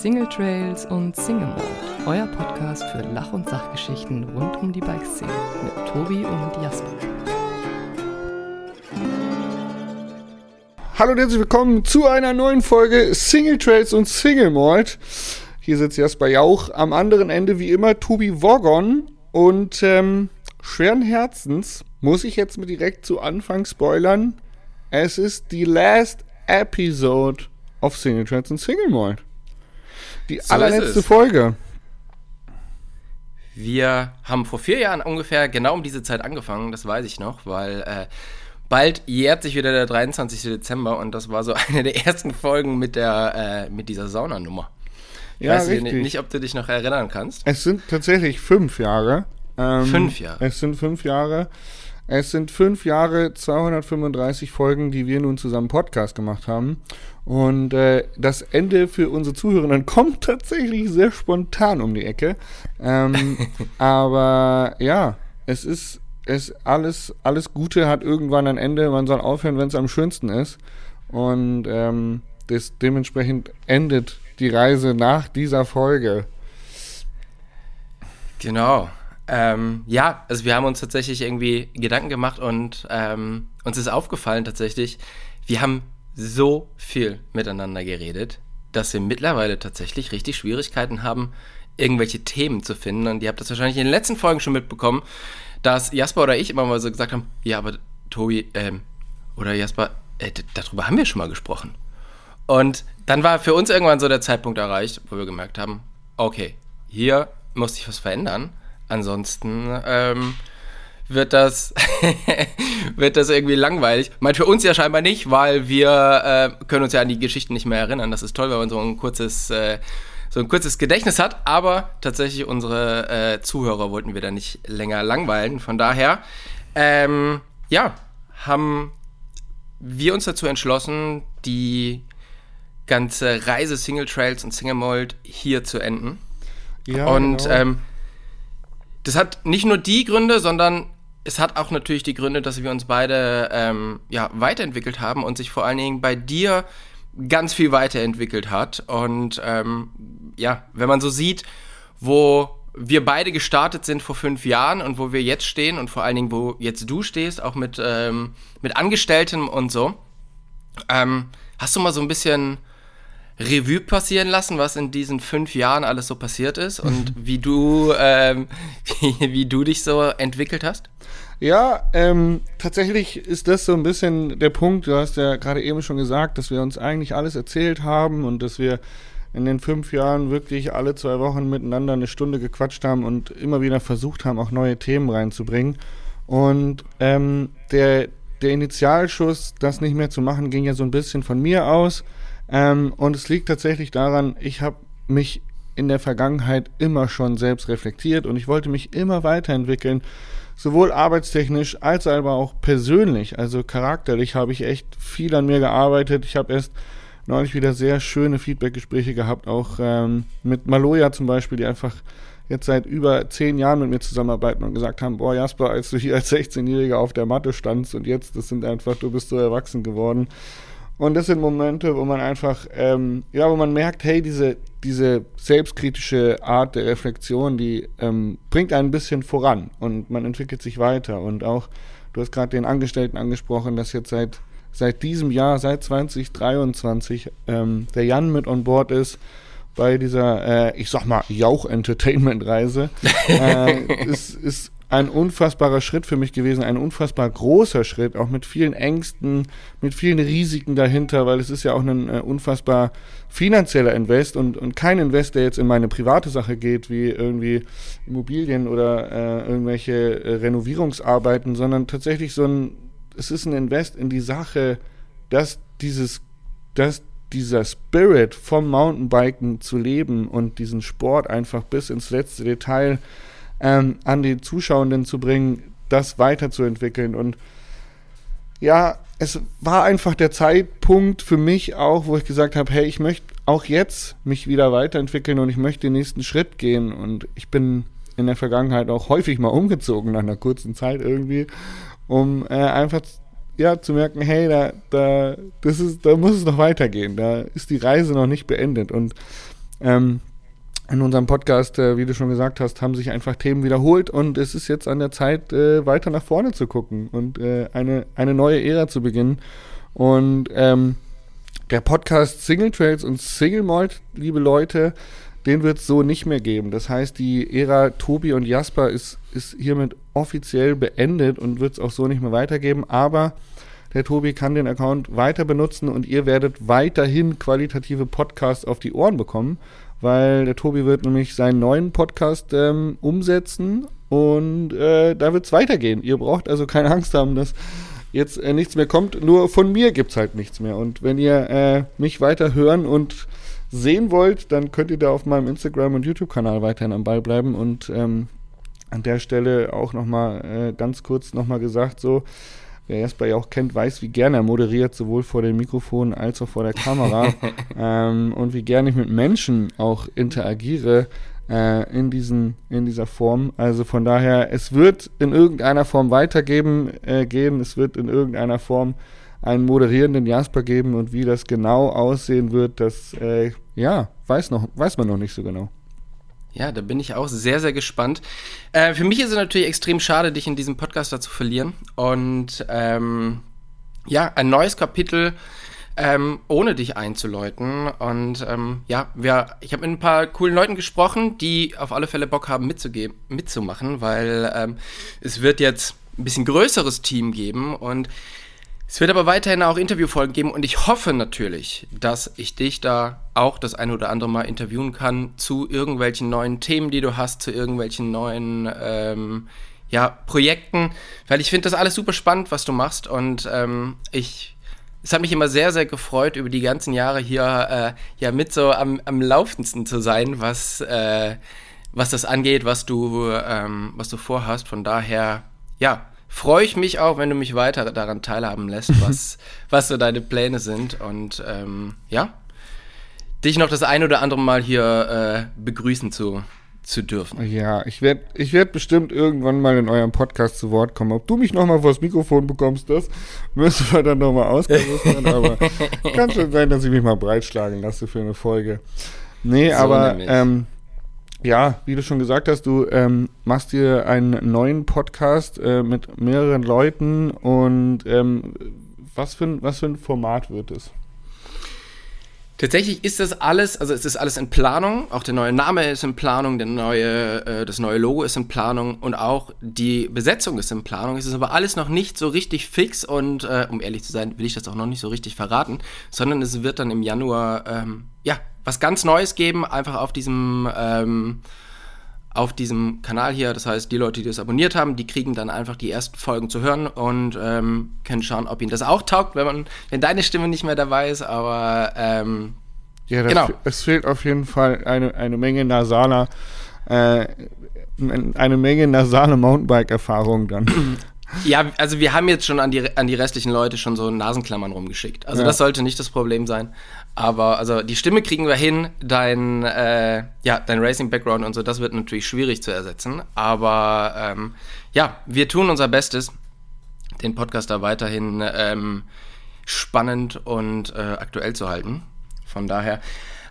Single Trails und Single Mode, euer Podcast für Lach- und Sachgeschichten rund um die Bikeszene mit Tobi und Jasper. Hallo und herzlich willkommen zu einer neuen Folge Single Trails und Single Malt. Hier sitzt Jasper Jauch, am anderen Ende wie immer Tobi Wogon und ähm, schweren Herzens muss ich jetzt mit direkt zu Anfang spoilern. Es ist die last episode of Single Trails und Single Malt. Die So allerletzte. Folge. Wir haben vor vier Jahren ungefähr genau um diese Zeit angefangen, das weiß ich noch, weil äh, bald jährt sich wieder der 23. Dezember und das war so eine der ersten Folgen mit der äh, mit dieser Saunanummer. Ich Ja, weiß nicht, richtig. nicht, ob du dich noch erinnern kannst. Es sind tatsächlich fünf Jahre. Ähm, Fünf Jahre. Es sind fünf Jahre. Es sind fünf Jahre, 235 Folgen, die wir nun zusammen Podcast gemacht haben. Und äh, das Ende für unsere Zuhörenden kommt tatsächlich sehr spontan um die Ecke. Ähm, aber ja, es ist es alles, alles Gute hat irgendwann ein Ende. Man soll aufhören, wenn es am schönsten ist. Und ähm, das, dementsprechend endet die Reise nach dieser Folge. Genau. Ähm, ja, also wir haben uns tatsächlich irgendwie Gedanken gemacht und ähm, uns ist aufgefallen tatsächlich, wir haben so viel miteinander geredet, dass wir mittlerweile tatsächlich richtig Schwierigkeiten haben, irgendwelche Themen zu finden. Und ihr habt das wahrscheinlich in den letzten Folgen schon mitbekommen, dass Jasper oder ich immer mal so gesagt haben, ja, aber Tobi, ähm, oder Jasper, äh, darüber haben wir schon mal gesprochen. Und dann war für uns irgendwann so der Zeitpunkt erreicht, wo wir gemerkt haben, okay, hier muss sich was verändern. Ansonsten ähm, wird das wird das irgendwie langweilig. Meint für uns ja scheinbar nicht, weil wir äh, können uns ja an die Geschichten nicht mehr erinnern. Das ist toll, wenn man so ein kurzes äh, so ein kurzes Gedächtnis hat, aber tatsächlich unsere äh, Zuhörer wollten wir da nicht länger langweilen. Von daher, ähm, ja, haben wir uns dazu entschlossen, die ganze Reise Single Trails und Single Mold hier zu enden. Ja, und genau. ähm, das hat nicht nur die Gründe, sondern es hat auch natürlich die Gründe, dass wir uns beide ähm, ja, weiterentwickelt haben und sich vor allen Dingen bei dir ganz viel weiterentwickelt hat. Und ähm, ja, wenn man so sieht, wo wir beide gestartet sind vor fünf Jahren und wo wir jetzt stehen und vor allen Dingen, wo jetzt du stehst, auch mit, ähm, mit Angestellten und so, ähm, hast du mal so ein bisschen Revue passieren lassen, was in diesen fünf Jahren alles so passiert ist und wie du, ähm, wie, wie du dich so entwickelt hast? Ja, ähm, tatsächlich ist das so ein bisschen der Punkt. Du hast ja gerade eben schon gesagt, dass wir uns eigentlich alles erzählt haben und dass wir in den fünf Jahren wirklich alle zwei Wochen miteinander eine Stunde gequatscht haben und immer wieder versucht haben, auch neue Themen reinzubringen. Und ähm, der, der Initialschuss, das nicht mehr zu machen, ging ja so ein bisschen von mir aus. Ähm, und es liegt tatsächlich daran, ich habe mich in der Vergangenheit immer schon selbst reflektiert und ich wollte mich immer weiterentwickeln sowohl arbeitstechnisch als aber auch persönlich, also charakterlich habe ich echt viel an mir gearbeitet. Ich habe erst neulich wieder sehr schöne Feedbackgespräche gehabt, auch ähm, mit Maloja zum Beispiel, die einfach jetzt seit über zehn Jahren mit mir zusammenarbeiten und gesagt haben, boah Jasper, als du hier als 16-Jähriger auf der Matte standst und jetzt, das sind einfach, du bist so erwachsen geworden. Und das sind Momente, wo man einfach, ähm, ja, wo man merkt, hey, diese, diese selbstkritische Art der Reflexion, die ähm, bringt einen ein bisschen voran und man entwickelt sich weiter. Und auch, du hast gerade den Angestellten angesprochen, dass jetzt seit, seit diesem Jahr, seit 2023, ähm, der Jan mit on board ist bei dieser, äh, ich sag mal, Jauch-Entertainment-Reise. äh, ist, ist ein unfassbarer Schritt für mich gewesen, ein unfassbar großer Schritt, auch mit vielen Ängsten, mit vielen Risiken dahinter, weil es ist ja auch ein äh, unfassbar finanzieller Invest und, und kein Invest, der jetzt in meine private Sache geht, wie irgendwie Immobilien oder äh, irgendwelche äh, Renovierungsarbeiten, sondern tatsächlich so ein, es ist ein Invest in die Sache, dass dieses, dass dieser Spirit vom Mountainbiken zu leben und diesen Sport einfach bis ins letzte Detail ähm, an die Zuschauenden zu bringen, das weiterzuentwickeln. Und ja, es war einfach der Zeitpunkt für mich auch, wo ich gesagt habe, hey, ich möchte auch jetzt mich wieder weiterentwickeln und ich möchte den nächsten Schritt gehen. Und ich bin in der Vergangenheit auch häufig mal umgezogen nach einer kurzen Zeit irgendwie, um äh, einfach ja, zu merken, hey, da, da, das ist, da muss es noch weitergehen, da ist die Reise noch nicht beendet. Und Ähm, in unserem Podcast, äh, wie du schon gesagt hast, haben sich einfach Themen wiederholt und es ist jetzt an der Zeit, äh, weiter nach vorne zu gucken und äh, eine, eine neue Ära zu beginnen. Und ähm, der Podcast Single Trails und Single Malt, liebe Leute, den wird es so nicht mehr geben. Das heißt, die Ära Tobi und Jasper ist, ist hiermit offiziell beendet und wird es auch so nicht mehr weitergeben. Aber der Tobi kann den Account weiter benutzen und ihr werdet weiterhin qualitative Podcasts auf die Ohren bekommen weil der Tobi wird nämlich seinen neuen Podcast ähm, umsetzen und äh, da wird es weitergehen. Ihr braucht also keine Angst haben, dass jetzt äh, nichts mehr kommt. Nur von mir gibt es halt nichts mehr. Und wenn ihr äh, mich weiter hören und sehen wollt, dann könnt ihr da auf meinem Instagram- und YouTube-Kanal weiterhin am Ball bleiben. Und ähm, an der Stelle auch nochmal äh, ganz kurz nochmal gesagt, so, wer Jasper ja auch kennt, weiß, wie gerne er moderiert, sowohl vor dem Mikrofon als auch vor der Kamera. ähm, und wie gerne ich mit Menschen auch interagiere äh, in, diesen, in dieser Form. Also von daher, es wird in irgendeiner Form weitergeben äh, gehen, es wird in irgendeiner Form einen moderierenden Jasper geben und wie das genau aussehen wird, das äh, ja, weiß, noch, weiß man noch nicht so genau. Ja, da bin ich auch sehr, sehr gespannt. Äh, für mich ist es natürlich extrem schade, dich in diesem Podcast zu verlieren. Und ähm, ja, ein neues Kapitel ähm, ohne dich einzuläuten. Und ähm, ja, wir, ich habe mit ein paar coolen Leuten gesprochen, die auf alle Fälle Bock haben mitzugeben, mitzumachen, weil ähm, es wird jetzt ein bisschen größeres Team geben und es wird aber weiterhin auch Interviewfolgen geben und ich hoffe natürlich, dass ich dich da auch das eine oder andere Mal interviewen kann zu irgendwelchen neuen Themen, die du hast, zu irgendwelchen neuen ähm, ja, Projekten, weil ich finde das alles super spannend, was du machst und ähm, ich es hat mich immer sehr, sehr gefreut, über die ganzen Jahre hier äh, ja mit so am, am laufendsten zu sein, was, äh, was das angeht, was du, ähm, was du vorhast. Von daher, ja, freue ich mich auch, wenn du mich weiter daran teilhaben lässt, was, was so deine Pläne sind. Und ähm, ja, dich noch das ein oder andere Mal hier äh, begrüßen zu, zu dürfen. Ja, ich werde ich werd bestimmt irgendwann mal in eurem Podcast zu Wort kommen. Ob du mich nochmal vors Mikrofon bekommst, das müssen wir dann nochmal ausgerüstet Aber kann schon sein, dass ich mich mal breitschlagen lasse für eine Folge. Nee, so aber ähm, ja, wie du schon gesagt hast, du ähm, machst dir einen neuen Podcast äh, mit mehreren Leuten und ähm, was, für ein, was für ein Format wird es? Tatsächlich ist das alles, also es ist alles in Planung. Auch der neue Name ist in Planung, der neue, äh, das neue Logo ist in Planung und auch die Besetzung ist in Planung. Es ist aber alles noch nicht so richtig fix und äh, um ehrlich zu sein, will ich das auch noch nicht so richtig verraten, sondern es wird dann im Januar ähm, ja was ganz Neues geben, einfach auf diesem ähm, auf diesem Kanal hier. Das heißt, die Leute, die das abonniert haben, die kriegen dann einfach die ersten Folgen zu hören und ähm, können schauen, ob ihnen das auch taugt, wenn man, wenn deine Stimme nicht mehr dabei ist. Aber ähm, ja, genau. es fehlt auf jeden Fall eine, eine Menge nasaler, äh, eine Menge nasale Mountainbike-Erfahrung dann. Ja, also wir haben jetzt schon an die, an die restlichen Leute schon so Nasenklammern rumgeschickt. Also ja. das sollte nicht das Problem sein. Aber also die Stimme kriegen wir hin, dein, äh, ja, dein Racing-Background und so, das wird natürlich schwierig zu ersetzen. Aber ähm, ja, wir tun unser Bestes, den Podcast da weiterhin ähm, spannend und äh, aktuell zu halten. Von daher.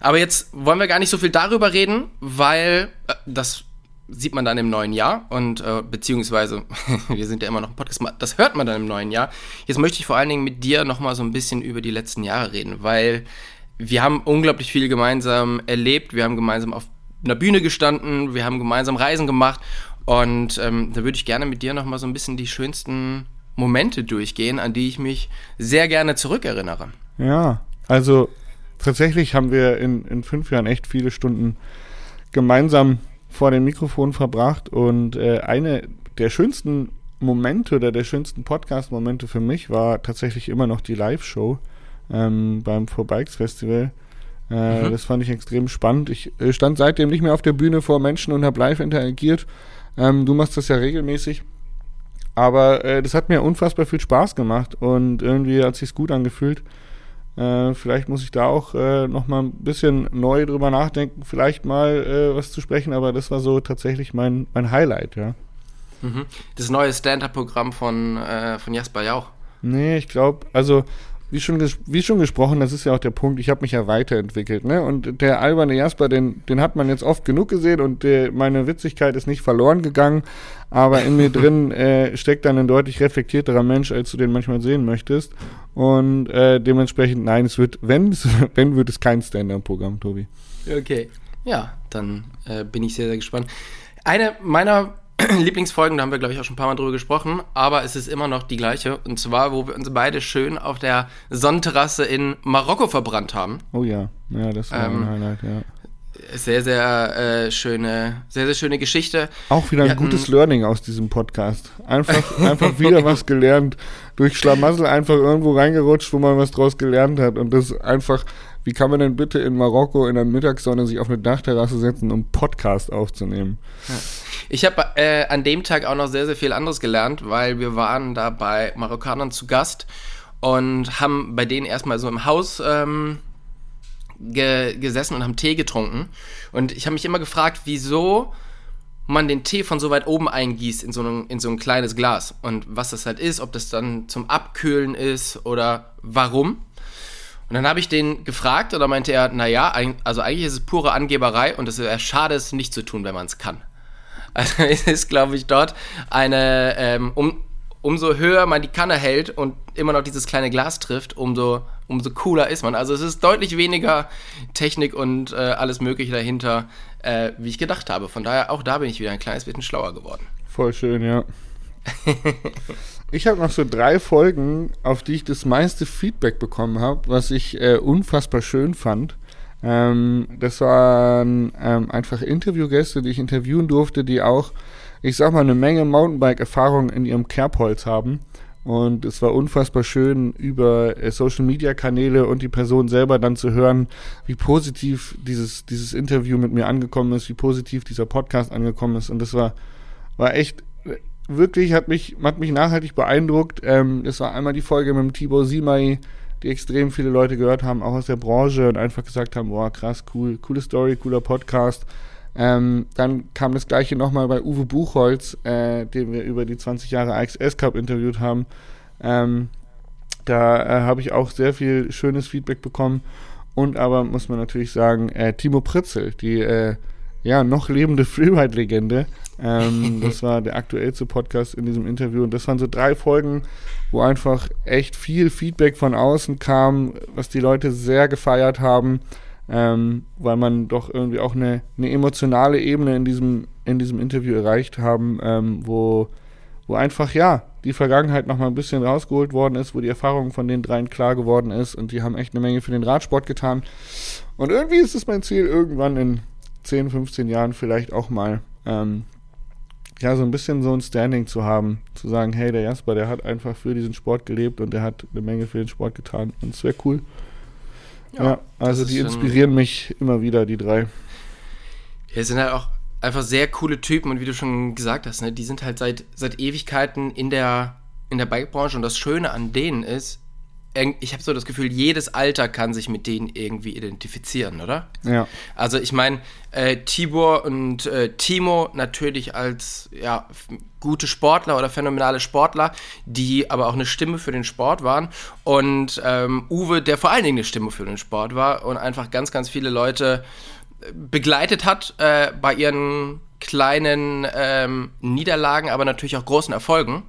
Aber jetzt wollen wir gar nicht so viel darüber reden, weil äh, das sieht man dann im neuen Jahr und äh, beziehungsweise wir sind ja immer noch ein Podcast, das hört man dann im neuen Jahr. Jetzt möchte ich vor allen Dingen mit dir nochmal so ein bisschen über die letzten Jahre reden, weil wir haben unglaublich viel gemeinsam erlebt, wir haben gemeinsam auf einer Bühne gestanden, wir haben gemeinsam Reisen gemacht und ähm, da würde ich gerne mit dir nochmal so ein bisschen die schönsten Momente durchgehen, an die ich mich sehr gerne zurückerinnere. Ja, also tatsächlich haben wir in, in fünf Jahren echt viele Stunden gemeinsam vor dem Mikrofon verbracht und äh, eine der schönsten Momente oder der schönsten Podcast-Momente für mich war tatsächlich immer noch die Live-Show ähm, beim Four Bikes Festival. Äh, mhm. Das fand ich extrem spannend. Ich äh, stand seitdem nicht mehr auf der Bühne vor Menschen und habe live interagiert. Ähm, du machst das ja regelmäßig. Aber äh, das hat mir unfassbar viel Spaß gemacht und irgendwie hat sich gut angefühlt. Äh, vielleicht muss ich da auch äh, noch mal ein bisschen neu drüber nachdenken, vielleicht mal äh, was zu sprechen, aber das war so tatsächlich mein, mein Highlight, ja. Mhm. Das neue Stand-Up-Programm von, äh, von Jasper Jauch. Nee, ich glaube, also wie schon, wie schon gesprochen, das ist ja auch der Punkt, ich habe mich ja weiterentwickelt, ne? Und der alberne Jasper, den, den hat man jetzt oft genug gesehen und der, meine Witzigkeit ist nicht verloren gegangen, aber in mir drin äh, steckt dann ein deutlich reflektierterer Mensch, als du den manchmal sehen möchtest. Und äh, dementsprechend, nein, es wird, wenn, wenn wird es kein Stand-up-Programm, Tobi. Okay. Ja, dann äh, bin ich sehr, sehr gespannt. Eine meiner Lieblingsfolgen, da haben wir, glaube ich, auch schon ein paar Mal drüber gesprochen, aber es ist immer noch die gleiche. Und zwar, wo wir uns beide schön auf der Sonnenterrasse in Marokko verbrannt haben. Oh ja, ja, das war ähm, ein Highlight, ja. Sehr, sehr äh, schöne, sehr, sehr schöne Geschichte. Auch wieder ein hatten, gutes Learning aus diesem Podcast. Einfach, einfach wieder was gelernt. Durch Schlamassel einfach irgendwo reingerutscht, wo man was draus gelernt hat. Und das einfach, wie kann man denn bitte in Marokko in der Mittagssonne sich auf eine Dachterrasse setzen, um Podcast aufzunehmen? Ja. Ich habe äh, an dem Tag auch noch sehr, sehr viel anderes gelernt, weil wir waren da bei Marokkanern zu Gast und haben bei denen erstmal so im Haus ähm, ge gesessen und haben Tee getrunken. Und ich habe mich immer gefragt, wieso man den Tee von so weit oben eingießt in so, ein, in so ein kleines Glas. Und was das halt ist, ob das dann zum Abkühlen ist oder warum. Und dann habe ich den gefragt und da meinte er, naja, also eigentlich ist es pure Angeberei und es wäre schade, es nicht zu tun, wenn man es kann. Also es ist, glaube ich, dort eine, ähm, um, umso höher man die Kanne hält und immer noch dieses kleine Glas trifft, umso, umso cooler ist man. Also es ist deutlich weniger Technik und äh, alles Mögliche dahinter, äh, wie ich gedacht habe. Von daher, auch da bin ich wieder ein kleines bisschen schlauer geworden. Voll schön, ja. ich habe noch so drei Folgen, auf die ich das meiste Feedback bekommen habe, was ich äh, unfassbar schön fand. Ähm, das waren ähm, einfach Interviewgäste, die ich interviewen durfte, die auch, ich sag mal, eine Menge Mountainbike-Erfahrung in ihrem Kerbholz haben. Und es war unfassbar schön, über äh, Social-Media-Kanäle und die Person selber dann zu hören, wie positiv dieses, dieses Interview mit mir angekommen ist, wie positiv dieser Podcast angekommen ist. Und das war, war echt, wirklich, hat mich, hat mich nachhaltig beeindruckt. Ähm, das war einmal die Folge mit dem Tibor Simai, die extrem viele Leute gehört haben, auch aus der Branche und einfach gesagt haben, boah, krass, cool, coole Story, cooler Podcast. Ähm, dann kam das gleiche nochmal bei Uwe Buchholz, äh, den wir über die 20 Jahre AXS Cup interviewt haben. Ähm, da äh, habe ich auch sehr viel schönes Feedback bekommen. Und aber muss man natürlich sagen, äh, Timo Pritzel, die äh, ja, noch lebende Freeride-Legende. Ähm, das war der aktuellste Podcast in diesem Interview. Und das waren so drei Folgen, wo einfach echt viel Feedback von außen kam, was die Leute sehr gefeiert haben, ähm, weil man doch irgendwie auch eine, eine, emotionale Ebene in diesem, in diesem Interview erreicht haben, ähm, wo, wo einfach, ja, die Vergangenheit nochmal ein bisschen rausgeholt worden ist, wo die Erfahrung von den dreien klar geworden ist und die haben echt eine Menge für den Radsport getan. Und irgendwie ist es mein Ziel, irgendwann in 10, 15 Jahren vielleicht auch mal ähm, ja, so ein bisschen so ein Standing zu haben, zu sagen, hey, der Jasper, der hat einfach für diesen Sport gelebt und der hat eine Menge für den Sport getan. Und es wäre cool. Ja, ja also die inspirieren mich immer wieder, die drei. Ja, sind halt auch einfach sehr coole Typen und wie du schon gesagt hast, ne, die sind halt seit, seit Ewigkeiten in der, in der Bikebranche und das Schöne an denen ist, ich habe so das Gefühl, jedes Alter kann sich mit denen irgendwie identifizieren, oder? Ja. Also ich meine, äh, Tibor und äh, Timo natürlich als ja, gute Sportler oder phänomenale Sportler, die aber auch eine Stimme für den Sport waren. Und ähm, Uwe, der vor allen Dingen eine Stimme für den Sport war und einfach ganz, ganz viele Leute äh, begleitet hat äh, bei ihren kleinen ähm, Niederlagen, aber natürlich auch großen Erfolgen.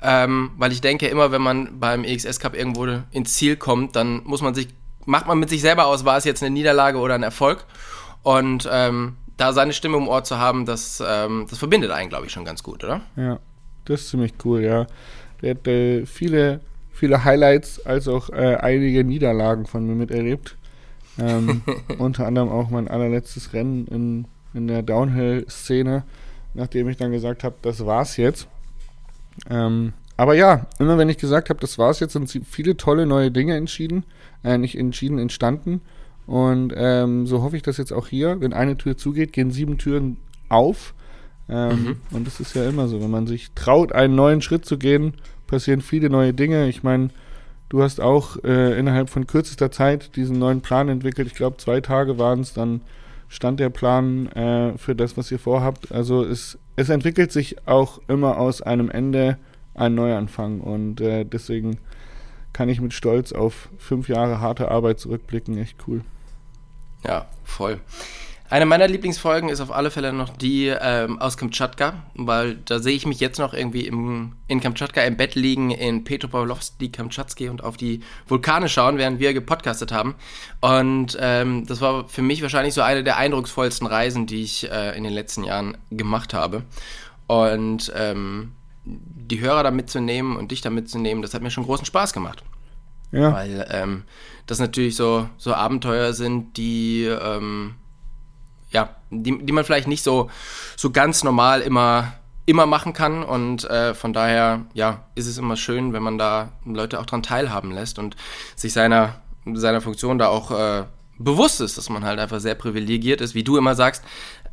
Ähm, weil ich denke, immer wenn man beim EXS Cup irgendwo ins Ziel kommt, dann muss man sich, macht man mit sich selber aus, war es jetzt eine Niederlage oder ein Erfolg. Und ähm, da seine Stimme im Ohr zu haben, das, ähm, das verbindet einen, glaube ich, schon ganz gut, oder? Ja, das ist ziemlich cool, ja. Der hat äh, viele, viele Highlights als auch äh, einige Niederlagen von mir miterlebt. Ähm, unter anderem auch mein allerletztes Rennen in, in der Downhill-Szene, nachdem ich dann gesagt habe, das war's jetzt. Ähm, aber ja, immer wenn ich gesagt habe, das war's jetzt, sind viele tolle neue Dinge entschieden, äh, nicht entschieden, entstanden. Und ähm, so hoffe ich das jetzt auch hier. Wenn eine Tür zugeht, gehen sieben Türen auf. Ähm, mhm. Und das ist ja immer so. Wenn man sich traut, einen neuen Schritt zu gehen, passieren viele neue Dinge. Ich meine, du hast auch äh, innerhalb von kürzester Zeit diesen neuen Plan entwickelt. Ich glaube, zwei Tage waren es, dann stand der Plan äh, für das, was ihr vorhabt. Also es es entwickelt sich auch immer aus einem Ende ein Neuanfang und äh, deswegen kann ich mit Stolz auf fünf Jahre harte Arbeit zurückblicken. Echt cool. Ja, voll. Eine meiner Lieblingsfolgen ist auf alle Fälle noch die ähm, aus Kamtschatka, weil da sehe ich mich jetzt noch irgendwie im, in Kamtschatka im Bett liegen, in Petropavlovsk, Kamtschatski und auf die Vulkane schauen, während wir gepodcastet haben. Und ähm, das war für mich wahrscheinlich so eine der eindrucksvollsten Reisen, die ich äh, in den letzten Jahren gemacht habe. Und ähm, die Hörer da mitzunehmen und dich da mitzunehmen, das hat mir schon großen Spaß gemacht. Ja. Weil ähm, das natürlich so, so Abenteuer sind, die ähm, ja, die, die man vielleicht nicht so, so ganz normal immer, immer machen kann. Und äh, von daher, ja, ist es immer schön, wenn man da Leute auch dran teilhaben lässt und sich seiner, seiner Funktion da auch äh, bewusst ist, dass man halt einfach sehr privilegiert ist, wie du immer sagst,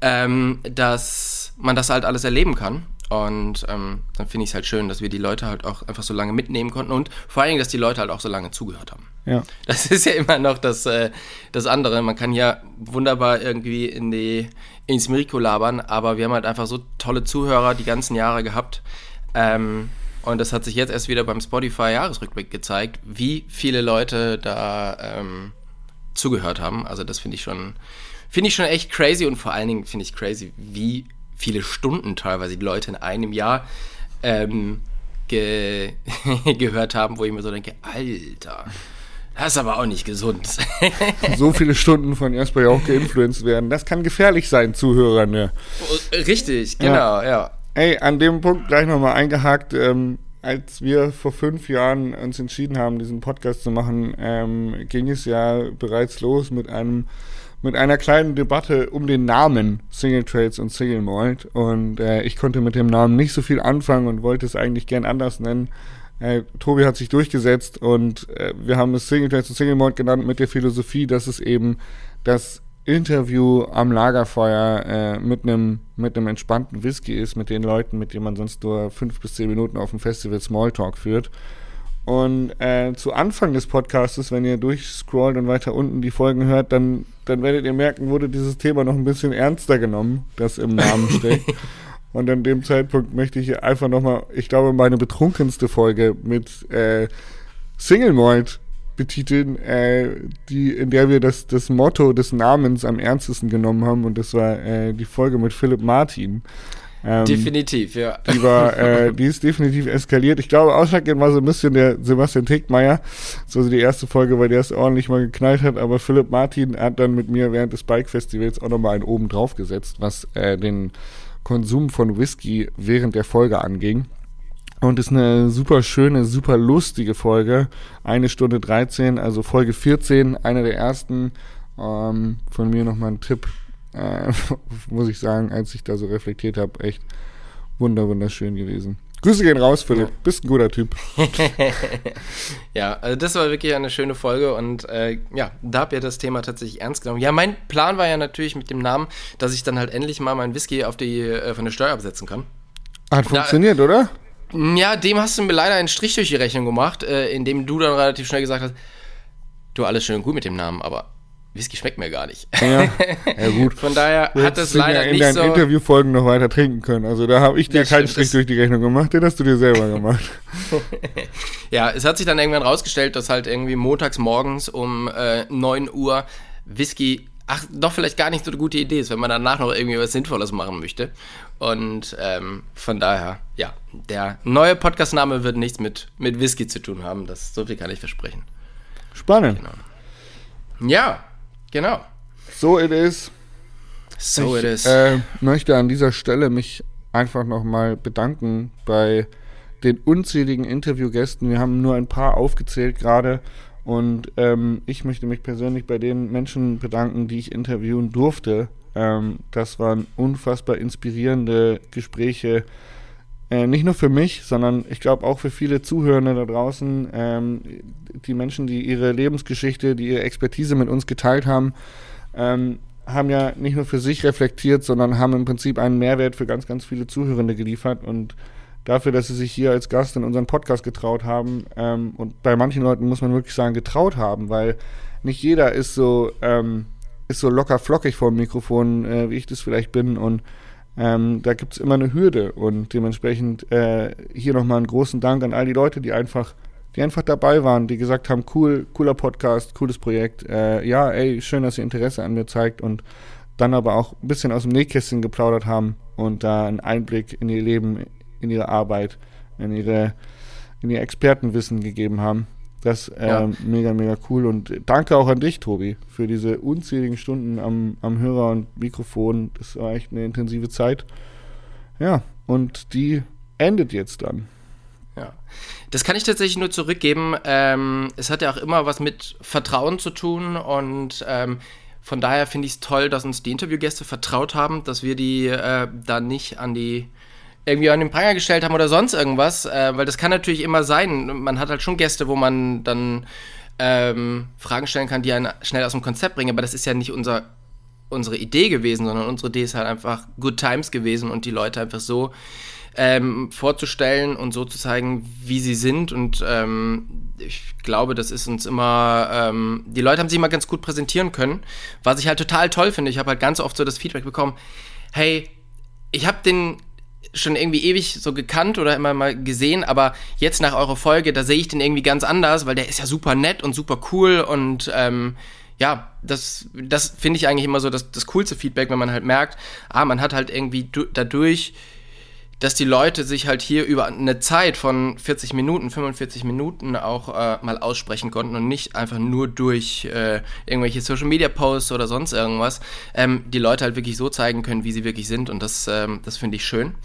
ähm, dass man das halt alles erleben kann. Und ähm, dann finde ich es halt schön, dass wir die Leute halt auch einfach so lange mitnehmen konnten und vor allen Dingen, dass die Leute halt auch so lange zugehört haben. Ja. Das ist ja immer noch das, äh, das andere. Man kann ja wunderbar irgendwie in die, ins Mirko labern, aber wir haben halt einfach so tolle Zuhörer die ganzen Jahre gehabt. Ähm, und das hat sich jetzt erst wieder beim Spotify-Jahresrückblick gezeigt, wie viele Leute da ähm, zugehört haben. Also das finde ich schon, finde ich schon echt crazy und vor allen Dingen finde ich crazy, wie viele Stunden teilweise die Leute in einem Jahr ähm, ge gehört haben, wo ich mir so denke, Alter, das ist aber auch nicht gesund. so viele Stunden von Jasper ja auch geinfluenced werden, das kann gefährlich sein, Zuhörern. Ja. Richtig, genau, ja. ja. Ey, an dem Punkt gleich nochmal eingehakt, ähm, als wir vor fünf Jahren uns entschieden haben, diesen Podcast zu machen, ähm, ging es ja bereits los mit einem mit einer kleinen Debatte um den Namen Single Trades und Single Malt. Und äh, ich konnte mit dem Namen nicht so viel anfangen und wollte es eigentlich gern anders nennen. Äh, Tobi hat sich durchgesetzt und äh, wir haben es Single Trades und Single Malt genannt mit der Philosophie, dass es eben das Interview am Lagerfeuer äh, mit einem mit einem entspannten Whisky ist, mit den Leuten, mit denen man sonst nur fünf bis zehn Minuten auf dem Festival Smalltalk führt. Und äh, zu Anfang des Podcasts, wenn ihr durchscrollt und weiter unten die Folgen hört, dann, dann werdet ihr merken, wurde dieses Thema noch ein bisschen ernster genommen, das im Namen steckt. und an dem Zeitpunkt möchte ich einfach nochmal, ich glaube, meine betrunkenste Folge mit äh, Single Malt betiteln, äh, die, in der wir das, das Motto des Namens am ernstesten genommen haben. Und das war äh, die Folge mit Philipp Martin. Ähm, definitiv, ja. Die war, äh, die ist definitiv eskaliert. Ich glaube, ausschlaggebend war so ein bisschen der Sebastian Tegmeier, so die erste Folge, weil der es ordentlich mal geknallt hat, aber Philipp Martin hat dann mit mir während des Bike-Festivals auch nochmal einen oben drauf gesetzt, was äh, den Konsum von Whisky während der Folge anging. Und ist eine super schöne, super lustige Folge. Eine Stunde 13, also Folge 14, eine der ersten. Ähm, von mir nochmal ein Tipp, äh, muss ich sagen, als ich da so reflektiert habe, echt wunder wunderschön gewesen. Grüße gehen raus, Philipp. Ja. Bist ein guter Typ. ja, also das war wirklich eine schöne Folge und äh, ja, da habt ihr das Thema tatsächlich ernst genommen. Ja, mein Plan war ja natürlich mit dem Namen, dass ich dann halt endlich mal meinen Whisky auf die, äh, von der Steuer absetzen kann. Hat funktioniert, da, oder? Ja, dem hast du mir leider einen Strich durch die Rechnung gemacht, äh, indem du dann relativ schnell gesagt hast, du alles schön und gut mit dem Namen, aber Whisky schmeckt mir gar nicht. Ja, ja gut. Von daher du hat es leider ja in deinen so Interviewfolgen noch weiter trinken können. Also da habe ich dir keinen Strich durch die Rechnung gemacht, den hast du dir selber gemacht. ja, es hat sich dann irgendwann rausgestellt, dass halt irgendwie montags morgens um äh, 9 Uhr Whisky, ach, doch vielleicht gar nicht so eine gute Idee ist, wenn man danach noch irgendwie was Sinnvolles machen möchte. Und ähm, von daher, ja, der neue Podcastname wird nichts mit, mit Whisky zu tun haben. Das, so viel kann ich versprechen. Spannend. Genau. Ja, Genau. So it is. So ich, it is. Äh, möchte an dieser Stelle mich einfach nochmal bedanken bei den unzähligen Interviewgästen. Wir haben nur ein paar aufgezählt gerade. Und ähm, ich möchte mich persönlich bei den Menschen bedanken, die ich interviewen durfte. Ähm, das waren unfassbar inspirierende Gespräche. Äh, nicht nur für mich, sondern ich glaube auch für viele Zuhörende da draußen, ähm, die Menschen, die ihre Lebensgeschichte, die ihre Expertise mit uns geteilt haben, ähm, haben ja nicht nur für sich reflektiert, sondern haben im Prinzip einen Mehrwert für ganz, ganz viele Zuhörende geliefert. Und dafür, dass sie sich hier als Gast in unseren Podcast getraut haben ähm, und bei manchen Leuten muss man wirklich sagen, getraut haben, weil nicht jeder ist so, ähm, ist so locker flockig vor dem Mikrofon, äh, wie ich das vielleicht bin. Und ähm, da gibt es immer eine Hürde und dementsprechend äh, hier nochmal einen großen Dank an all die Leute, die einfach die einfach dabei waren, die gesagt haben, cool, cooler Podcast, cooles Projekt, äh, ja, ey, schön, dass ihr Interesse an mir zeigt und dann aber auch ein bisschen aus dem Nähkästchen geplaudert haben und da einen Einblick in ihr Leben, in ihre Arbeit, in ihre, in ihr Expertenwissen gegeben haben. Das äh, ja. mega, mega cool. Und danke auch an dich, Tobi, für diese unzähligen Stunden am, am Hörer und Mikrofon. Das war echt eine intensive Zeit. Ja, und die endet jetzt dann. Ja, das kann ich tatsächlich nur zurückgeben. Ähm, es hat ja auch immer was mit Vertrauen zu tun und ähm, von daher finde ich es toll, dass uns die Interviewgäste vertraut haben, dass wir die äh, dann nicht an die irgendwie an den Pranger gestellt haben oder sonst irgendwas, äh, weil das kann natürlich immer sein. Man hat halt schon Gäste, wo man dann ähm, Fragen stellen kann, die einen schnell aus dem Konzept bringen, aber das ist ja nicht unser, unsere Idee gewesen, sondern unsere Idee ist halt einfach Good Times gewesen und die Leute einfach so ähm, vorzustellen und so zu zeigen, wie sie sind. Und ähm, ich glaube, das ist uns immer, ähm, die Leute haben sich immer ganz gut präsentieren können, was ich halt total toll finde. Ich habe halt ganz oft so das Feedback bekommen, hey, ich habe den schon irgendwie ewig so gekannt oder immer mal gesehen, aber jetzt nach eurer Folge, da sehe ich den irgendwie ganz anders, weil der ist ja super nett und super cool und ähm, ja, das, das finde ich eigentlich immer so das, das coolste Feedback, wenn man halt merkt, ah, man hat halt irgendwie dadurch dass die Leute sich halt hier über eine Zeit von 40 Minuten, 45 Minuten auch äh, mal aussprechen konnten und nicht einfach nur durch äh, irgendwelche Social Media Posts oder sonst irgendwas, ähm, die Leute halt wirklich so zeigen können, wie sie wirklich sind und das, ähm, das finde ich schön.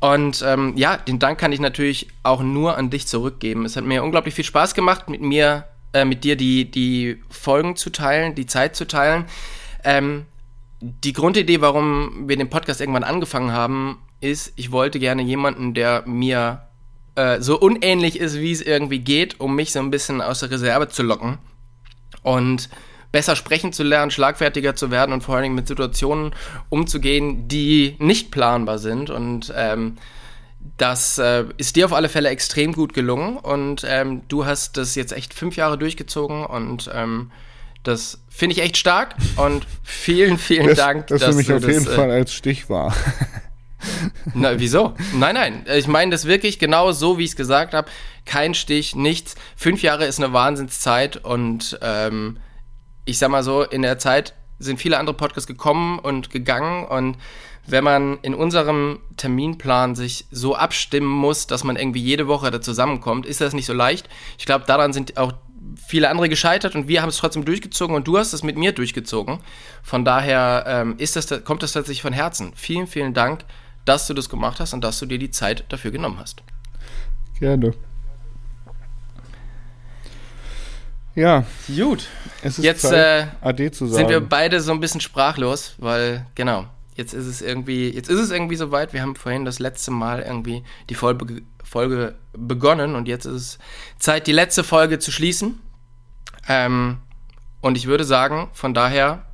Und ähm, ja, den Dank kann ich natürlich auch nur an dich zurückgeben. Es hat mir unglaublich viel Spaß gemacht, mit mir, äh, mit dir die, die Folgen zu teilen, die Zeit zu teilen. Ähm, die Grundidee, warum wir den Podcast irgendwann angefangen haben, ist, ich wollte gerne jemanden, der mir äh, so unähnlich ist, wie es irgendwie geht, um mich so ein bisschen aus der Reserve zu locken und besser sprechen zu lernen, schlagfertiger zu werden und vor allen Dingen mit Situationen umzugehen, die nicht planbar sind. Und ähm, das äh, ist dir auf alle Fälle extrem gut gelungen und ähm, du hast das jetzt echt fünf Jahre durchgezogen und ähm, das finde ich echt stark und vielen, vielen das, Dank. Das dass für mich auf jeden das, äh, Fall als Stich war. Na, wieso? Nein, nein. Ich meine das wirklich genau so, wie ich es gesagt habe. Kein Stich, nichts. Fünf Jahre ist eine Wahnsinnszeit und ähm, ich sag mal so, in der Zeit sind viele andere Podcasts gekommen und gegangen und wenn man in unserem Terminplan sich so abstimmen muss, dass man irgendwie jede Woche da zusammenkommt, ist das nicht so leicht. Ich glaube, daran sind auch viele andere gescheitert und wir haben es trotzdem durchgezogen und du hast es mit mir durchgezogen. Von daher ähm, ist das, kommt das tatsächlich von Herzen. Vielen, vielen Dank dass du das gemacht hast und dass du dir die Zeit dafür genommen hast. Gerne. Ja. Gut. jetzt Zeit, äh, Ade zu sagen. sind wir beide so ein bisschen sprachlos, weil, genau, jetzt ist es irgendwie, jetzt ist es irgendwie soweit. Wir haben vorhin das letzte Mal irgendwie die Folge, Folge begonnen und jetzt ist es Zeit, die letzte Folge zu schließen. Ähm, und ich würde sagen, von daher,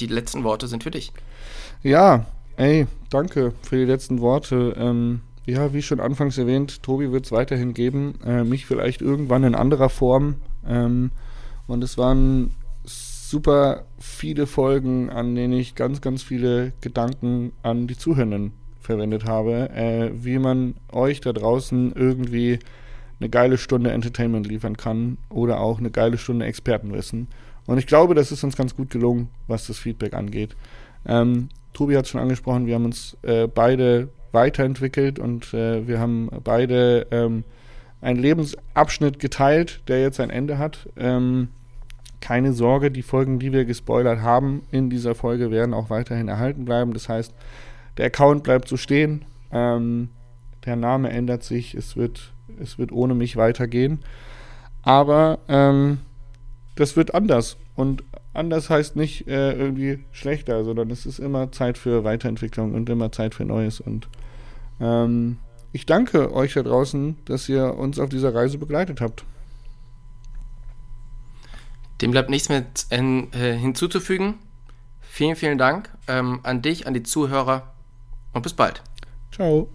die letzten Worte sind für dich. Ja, Ey, danke für die letzten Worte. Ähm, ja, wie schon anfangs erwähnt, Tobi wird es weiterhin geben. Äh, mich vielleicht irgendwann in anderer Form. Ähm, und es waren super viele Folgen, an denen ich ganz, ganz viele Gedanken an die Zuhörenden verwendet habe, äh, wie man euch da draußen irgendwie eine geile Stunde Entertainment liefern kann oder auch eine geile Stunde Expertenwissen. Und ich glaube, das ist uns ganz gut gelungen, was das Feedback angeht. Ähm, Tobi hat es schon angesprochen, wir haben uns äh, beide weiterentwickelt und äh, wir haben beide ähm, einen Lebensabschnitt geteilt, der jetzt ein Ende hat. Ähm, keine Sorge, die Folgen, die wir gespoilert haben in dieser Folge, werden auch weiterhin erhalten bleiben. Das heißt, der Account bleibt so stehen, ähm, der Name ändert sich, es wird, es wird ohne mich weitergehen. Aber ähm, das wird anders. Und anders heißt nicht äh, irgendwie schlechter, sondern es ist immer Zeit für Weiterentwicklung und immer Zeit für Neues. Und ähm, ich danke euch da draußen, dass ihr uns auf dieser Reise begleitet habt. Dem bleibt nichts mehr äh, hinzuzufügen. Vielen, vielen Dank ähm, an dich, an die Zuhörer und bis bald. Ciao.